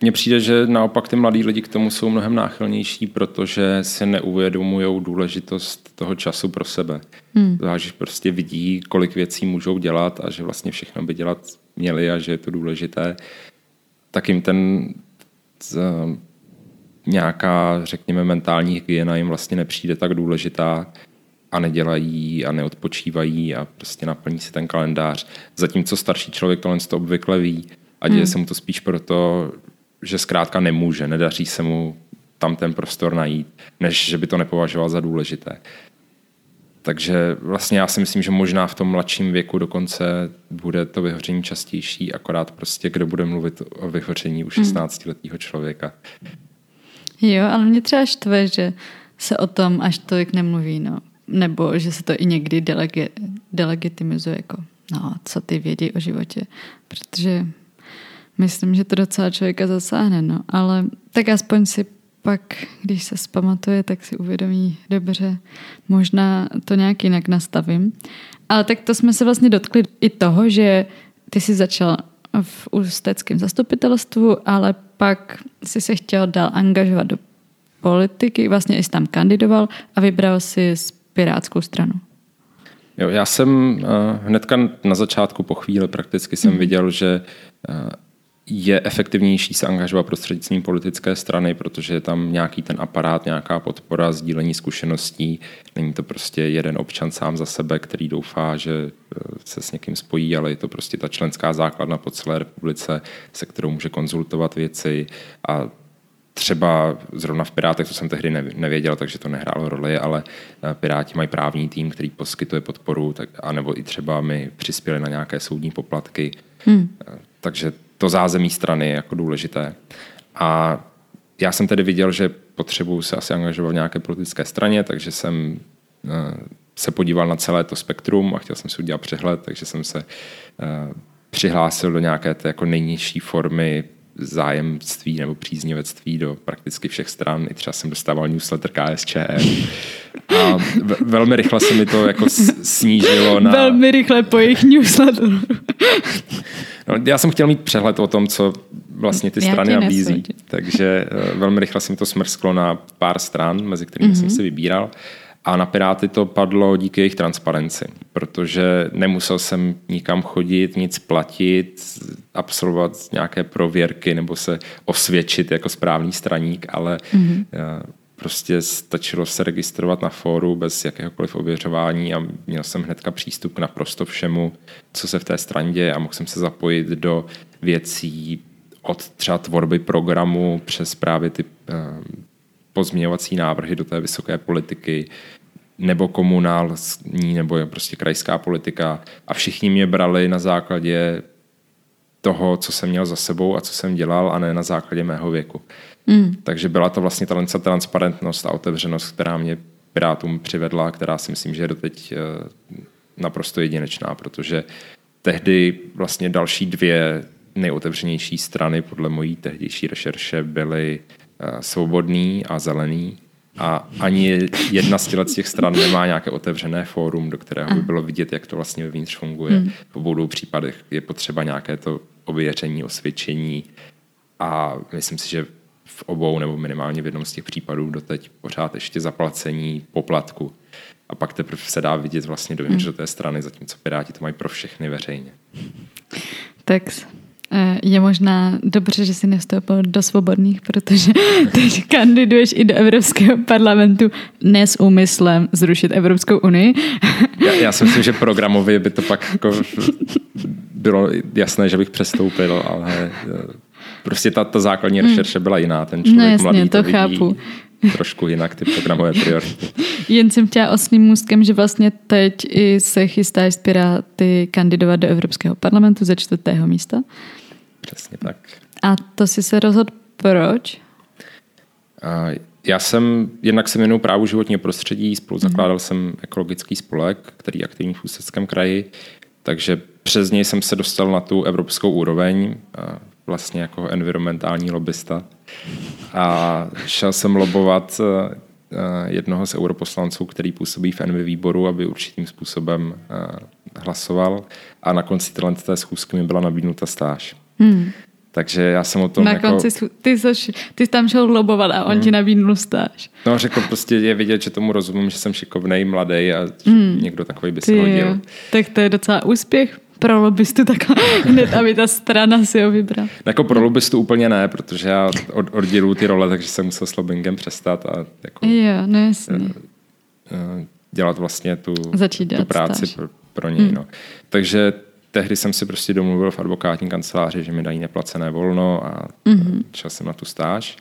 Mně přijde, že naopak ty mladí lidi k tomu jsou mnohem náchylnější, protože si neuvědomují důležitost toho času pro sebe. Hmm. Že prostě vidí, kolik věcí můžou dělat a že vlastně všechno by dělat měli a že je to důležité, tak jim ten nějaká, řekněme, mentální hygiena jim vlastně nepřijde tak důležitá, a nedělají a neodpočívají a prostě naplní si ten kalendář. Zatímco starší člověk tohle to obvykle ví a děje hmm. se mu to spíš proto, že zkrátka nemůže, nedaří se mu tam ten prostor najít, než že by to nepovažoval za důležité. Takže vlastně já si myslím, že možná v tom mladším věku dokonce bude to vyhoření častější, akorát prostě kdo bude mluvit o vyhoření u 16-letého hmm. člověka. Jo, ale mě třeba štve, že se o tom až tolik nemluví. No nebo že se to i někdy delegi, delegitimizuje jako no, co ty vědí o životě, protože myslím, že to docela člověka zasáhne, no, ale tak aspoň si pak, když se zpamatuje, tak si uvědomí dobře, možná to nějak jinak nastavím. Ale tak to jsme se vlastně dotkli i toho, že ty jsi začal v ústeckém zastupitelstvu, ale pak si se chtěl dál angažovat do politiky, vlastně jsi tam kandidoval a vybral si Pirátskou stranu? Jo, já jsem uh, hnedka na začátku po chvíli prakticky jsem mm. viděl, že uh, je efektivnější se angažovat prostřednictvím politické strany, protože je tam nějaký ten aparát, nějaká podpora, sdílení zkušeností. Není to prostě jeden občan sám za sebe, který doufá, že eh, se s někým spojí, ale je to prostě ta členská základna po celé republice, se kterou může konzultovat věci a třeba zrovna v Pirátech, to jsem tehdy nevěděl, takže to nehrálo roli, ale eh, Piráti mají právní tým, který poskytuje podporu, tak, anebo i třeba mi přispěli na nějaké soudní poplatky. Hmm. Eh, takže to zázemí strany je jako důležité. A já jsem tedy viděl, že potřebuji se asi angažovat v nějaké politické straně, takže jsem eh, se podíval na celé to spektrum a chtěl jsem si udělat přehled, takže jsem se přihlásil do nějaké té jako nejnižší formy zájemství nebo příznivectví do prakticky všech stran. I třeba jsem dostával newsletter KSČM. A velmi rychle se mi to jako snížilo na... Velmi rychle po jejich newsletteru. No, já jsem chtěl mít přehled o tom, co vlastně ty Já strany nabízí. nesoudím. Takže eh, velmi rychle jsem to smrsklo na pár stran, mezi kterými mm-hmm. jsem si vybíral. A na Piráty to padlo díky jejich transparenci, protože nemusel jsem nikam chodit, nic platit, absolvovat nějaké prověrky nebo se osvědčit jako správný straník, ale mm-hmm. prostě stačilo se registrovat na fóru bez jakéhokoliv ověřování a měl jsem hnedka přístup k naprosto všemu, co se v té straně děje a mohl jsem se zapojit do věcí od třeba tvorby programu přes právě ty eh, pozměňovací návrhy do té vysoké politiky, nebo komunální, nebo je prostě krajská politika. A všichni mě brali na základě toho, co jsem měl za sebou a co jsem dělal, a ne na základě mého věku. Mm. Takže byla to vlastně ta transparentnost a otevřenost, která mě Pirátům přivedla, která si myslím, že je doteď eh, naprosto jedinečná, protože tehdy vlastně další dvě nejotevřenější strany podle mojí tehdejší rešerše byly Svobodný a Zelený. A ani jedna z těch stran nemá nějaké otevřené fórum, do kterého by bylo vidět, jak to vlastně vevnitř funguje. Hmm. V obou případech je potřeba nějaké to ověření, osvědčení a myslím si, že v obou nebo minimálně v jednom z těch případů doteď pořád ještě zaplacení poplatku. A pak teprve se dá vidět vlastně dovnitř hmm. do té strany, zatímco Piráti to mají pro všechny veřejně. Tak eh, je možná dobře, že jsi nevstoupil do svobodných, protože teď kandiduješ i do Evropského parlamentu ne s úmyslem zrušit Evropskou unii. Já, já si myslím, že programově by to pak jako bylo jasné, že bych přestoupil, ale eh, prostě ta, ta základní rešerše byla jiná. Ten člověk No jasně, mladý to vidí chápu. Trošku jinak ty programové priority. Jen jsem chtěla osným můstkem, že vlastně teď i se chystáš z Piráty kandidovat do Evropského parlamentu ze čtvrtého místa. Přesně tak. A to si se rozhodl proč? A Já jsem, jednak se jmenuji právu životního prostředí, spolu zakládal jsem ekologický spolek, který je aktivní v Ústeckém kraji, takže přes něj jsem se dostal na tu evropskou úroveň, vlastně jako environmentální lobbysta. A šel jsem lobovat eh, eh, jednoho z europoslanců, který působí v NV výboru, aby určitým způsobem eh, hlasoval. A na konci té schůzky mi byla nabídnuta stáž. Hmm. Takže já jsem o tom Na jako... konci, schů- ty, jsi, ty jsi tam šel lobovat a on Hmm. ti nabídnul stáž. No, řekl prostě je vidět, že tomu rozumím, že jsem šikovnej, mladý a že někdo takový by se hodil. tak to je docela úspěch pro lobbystu takhle hned, aby ta strana si ho vybrala. Jako pro lobbystu úplně ne, protože já od, odděluju ty role, takže jsem musel s lobbyingem přestat a jako, Jo, no jasně. eh, dělat vlastně tu, Začít tu práci stáž. pro, pro něj. No. Takže tehdy jsem si prostě domluvil v advokátní kanceláři, že mi dají neplacené volno a mm-hmm. šel jsem na tu stáž.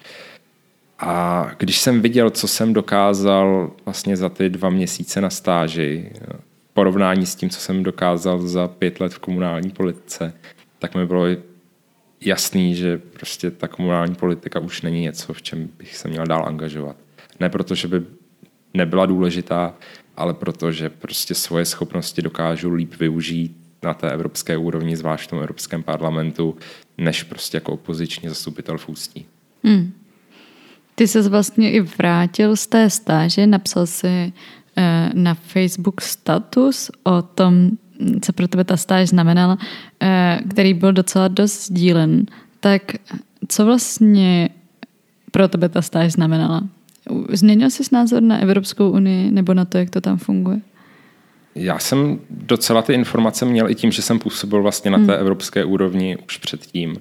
A když jsem viděl, co jsem dokázal vlastně za ty dva měsíce na stáži, porovnání s tím, co jsem dokázal za pět let v komunální politice, tak mi bylo jasný, že prostě ta komunální politika už není něco, v čem bych se měl dál angažovat. Ne proto, že by nebyla důležitá, ale proto, že prostě svoje schopnosti dokážu líp využít na té evropské úrovni, zvlášť v tom Evropském parlamentu, než prostě jako opoziční zastupitel v Ústí. Ty se vlastně i vrátil z té stáže, napsal si na Facebook status o tom, co pro tebe ta stáž znamenala, eh, který byl docela dost sdílen. Tak co vlastně pro tebe ta stáž znamenala? Změnil jsi názor na Evropskou unii nebo na to, jak to tam funguje? Já jsem docela ty informace měl i tím, že jsem působil vlastně na té evropské úrovni už předtím,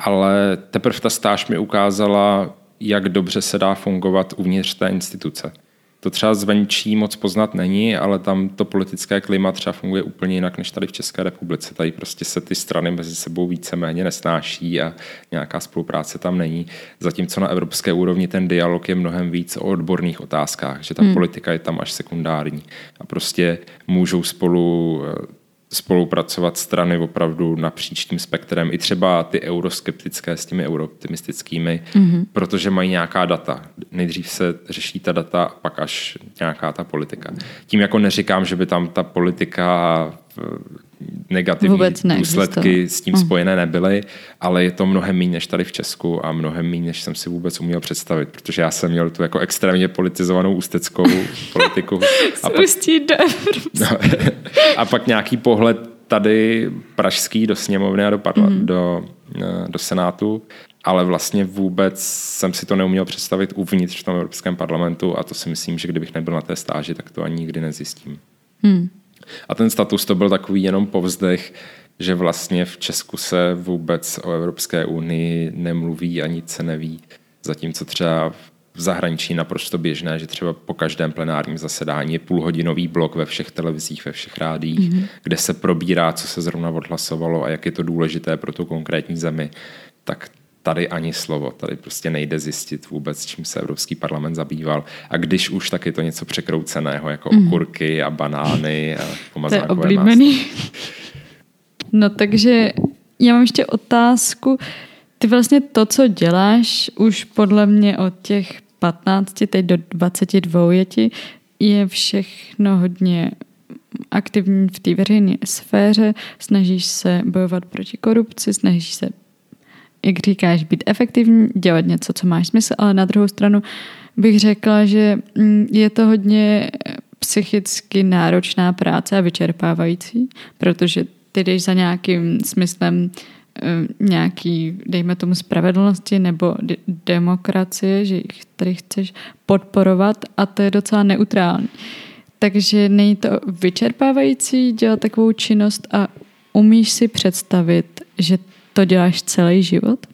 ale teprve ta stáž mi ukázala, jak dobře se dá fungovat uvnitř té instituce. To třeba zvenčí moc poznat není, ale tam to politické klima třeba funguje úplně jinak než tady v České republice. Tady prostě se ty strany mezi sebou víceméně nesnáší a nějaká spolupráce tam není. Zatímco na evropské úrovni ten dialog je mnohem víc o odborných otázkách, že ta hmm. politika je tam až sekundární. A prostě můžou spolu eh, spolupracovat strany opravdu napříč tím spektrem, i třeba ty euroskeptické s těmi eurooptimistickými, mm-hmm. protože mají nějaká data. Nejdřív se řeší ta data, pak až nějaká ta politika. Tím jako neříkám, že by tam ta politika negativní Vůbec důsledky s tím spojené nebyly, ale je to mnohem méně než tady v Česku a mnohem méně, než jsem si vůbec uměl představit, protože já jsem měl tu jako extrémně politizovanou ústeckou politiku. A pak. No, a pak nějaký pohled tady pražský do sněmovny a do, parla, mm. do, do Senátu, ale vlastně vůbec jsem si to neuměl představit uvnitř v tom Evropském parlamentu a to si myslím, že kdybych nebyl na té stáži, tak to ani nikdy nezjistím. Mm. A ten status to byl takový jenom povzdech, že vlastně v Česku se vůbec o Evropské unii nemluví a nic se neví. Zatímco třeba v zahraničí naprosto běžné, že třeba po každém plenárním zasedání je půlhodinový blok ve všech televizích, ve všech rádích, mm-hmm. kde se probírá, co se zrovna odhlasovalo a jak je to důležité pro tu konkrétní zemi. Tak tady ani slovo, tady prostě nejde zjistit vůbec, čím se Evropský parlament zabýval. A když už, tak je to něco překrouceného, jako mm. okurky a banány a To je oblíbený. No takže já mám ještě otázku. Ty vlastně to, co děláš, už podle mě od těch 15, teď do 22 je ti, je všechno hodně aktivní v té veřejné sféře, snažíš se bojovat proti korupci, snažíš se, jak říkáš, být efektivní, dělat něco, co máš smysl, ale na druhou stranu bych řekla, že mm, je to hodně psychicky náročná práce a vyčerpávající, protože ty jdeš za nějakým smyslem Eh, nějaký, dejme tomu, spravedlnosti nebo de- demokracie, že jich tady chceš podporovat a to je docela neutrální. Takže není to vyčerpávající dělat takovou činnost a umíš si představit, že to děláš celý život?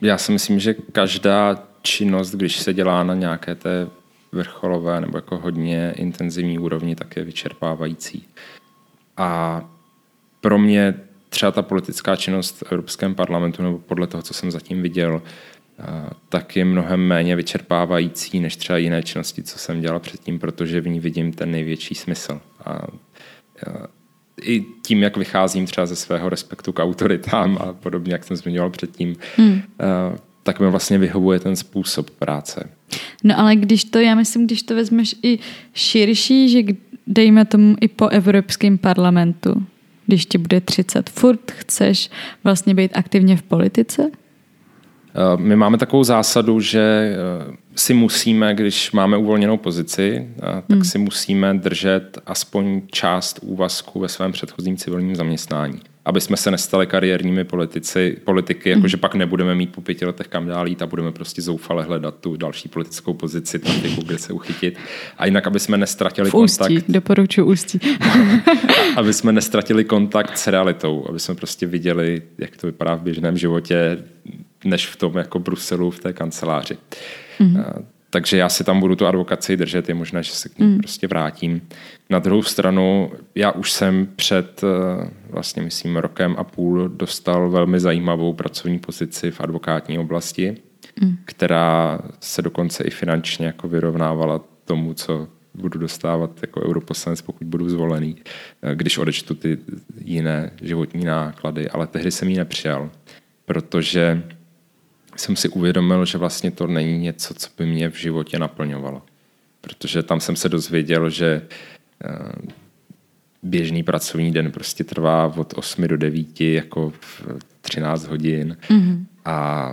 Já si myslím, že každá činnost, když se dělá na nějaké té vrcholové nebo jako hodně intenzivní úrovni, tak je vyčerpávající. A pro mě třeba ta politická činnost v Evropském parlamentu, nebo podle toho, co jsem zatím viděl, tak je mnohem méně vyčerpávající než třeba jiné činnosti, co jsem dělal předtím, protože v ní vidím ten největší smysl. A i tím, jak vycházím třeba ze svého respektu k autoritám a podobně, jak jsem zmiňoval předtím, hmm. tak mi vlastně vyhovuje ten způsob práce. No ale když to, já myslím, když to vezmeš i širší, že dejme tomu i po Evropském parlamentu, když ti bude 30, furt chceš vlastně být aktivně v politice? Eh, my máme takovou zásadu, že eh, si musíme, když máme uvolněnou pozici, tak hmm. si musíme držet aspoň část úvazku ve svém předchozím civilním zaměstnání aby jsme se nestali kariérními politici, politiky, jakože mm. pak nebudeme mít po pěti letech kam dál jít a budeme prostě zoufale hledat tu další politickou pozici, taktiku, kde se uchytit. A jinak, aby jsme nestratili v ústí, kontakt. doporučuji ústí. aby jsme nestratili kontakt s realitou, aby jsme prostě viděli, jak to vypadá v běžném životě, než v tom jako Bruselu v té kanceláři. Mm. Takže já si tam budu tu advokaci držet, je možné, že se k ní mm. prostě vrátím. Na druhou stranu, já už jsem před eh, vlastně myslím rokem a půl dostal velmi zajímavou pracovní pozici v advokátní oblasti, mm. která se dokonce i finančně jako vyrovnávala tomu, co budu dostávat jako europoslanec, pokud budu zvolený, eh, když odečtu ty jiné životní náklady, ale tehdy jsem ji nepřijal, protože jsem si uvědomil, že vlastně to není něco, co by mě v životě naplňovalo. Protože tam jsem se dozvěděl, že eh, běžný pracovní den prostě trvá od 8 do 9 jako v 13 hodin mm-hmm. a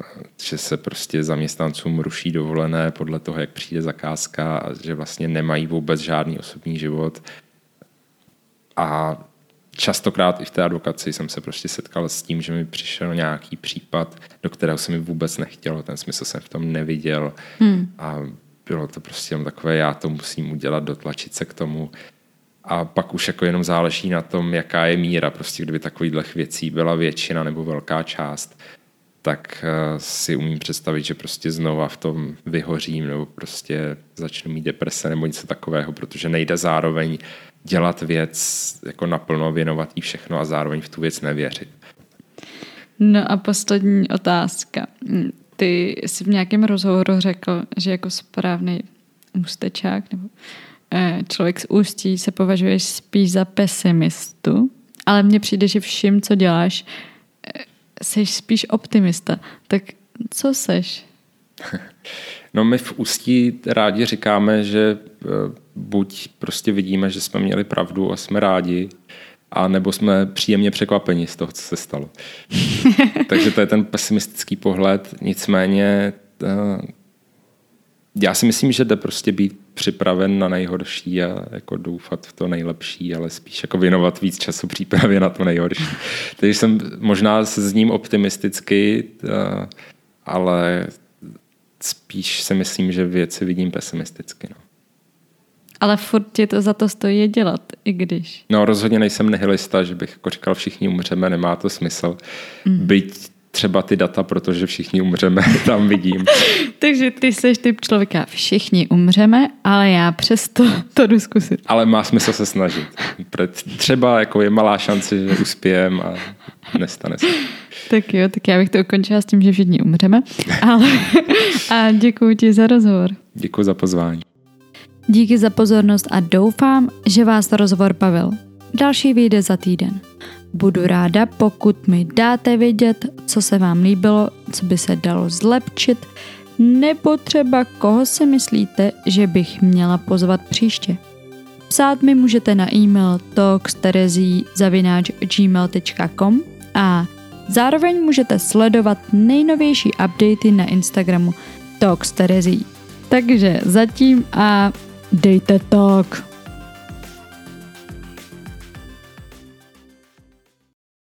eh, že se prostě zaměstnancům ruší dovolené podle toho, jak přijde zakázka a že vlastně nemají vůbec žádný osobní život. A častokrát i v té advokaci jsem se prostě setkal s tím, že mi přišel nějaký případ, do kterého se mi vůbec nechtělo, ten smysl jsem v tom neviděl. Hmm. a bylo to prostě jen takové, já to musím udělat, dotlačit se k tomu. A pak už jako jenom záleží na tom, jaká je míra, prostě kdyby takových věcí byla většina nebo velká část, tak eh, si umím představit, že prostě znova v tom vyhořím nebo prostě začnu mít deprese nebo něco takového, protože nejde zároveň dělat věc jako naplno, věnovat jí všechno a zároveň v tu věc nevěřit. No a poslední otázka. Ty jsi v nějakém rozhovoru řekl, že jako správný ústečák nebo eh, člověk z ústí se považuješ spíš za pesimistu, ale mně přijde, že vším, co děláš, jsi spíš optimista. Tak co seš? No my v Ústí rádi říkáme, že eh, buď prostě vidíme, že jsme měli pravdu a jsme rádi, a nebo jsme příjemně překvapeni z toho, co se stalo. Takže to je ten pesimistický pohled. Nicméně eh, já si myslím, že jde prostě být připraven na nejhorší a jako doufat v to nejlepší, ale spíš jako věnovat víc času přípravě na to nejhorší. Takže jsem možná se s ním optimisticky, eh, ale spíš si myslím, že věci vidím pesimisticky. No. Ale furt ti to za to stojí dělat, i když. No rozhodně nejsem nihilista, že bych jako říkal, všichni umřeme, nemá to smysl. Mm. Byť třeba ty data, protože všichni umřeme, tam vidím. Takže ty jsi typ člověka, všichni umřeme, ale já přesto to jdu zkusit. Ale má smysl se snažit. Třeba jako je malá šance, že uspějem a nestane se. Tak jo, tak já bych to ukončila s tím, že všichni umřeme. Ale, a děkuji ti za rozhovor. Děkuji za pozvání. Díky za pozornost a doufám, že vás rozhovor bavil. Další vyjde za týden. Budu ráda, pokud mi dáte vědět, co se vám líbilo, co by se dalo zlepšit, nebo třeba koho si myslíte, že bych měla pozvat příště. Psát mi můžete na e-mail talksterezí.gmail.com a zároveň můžete sledovat nejnovější updaty na Instagramu Talksterezí. Takže zatím a dejte talk.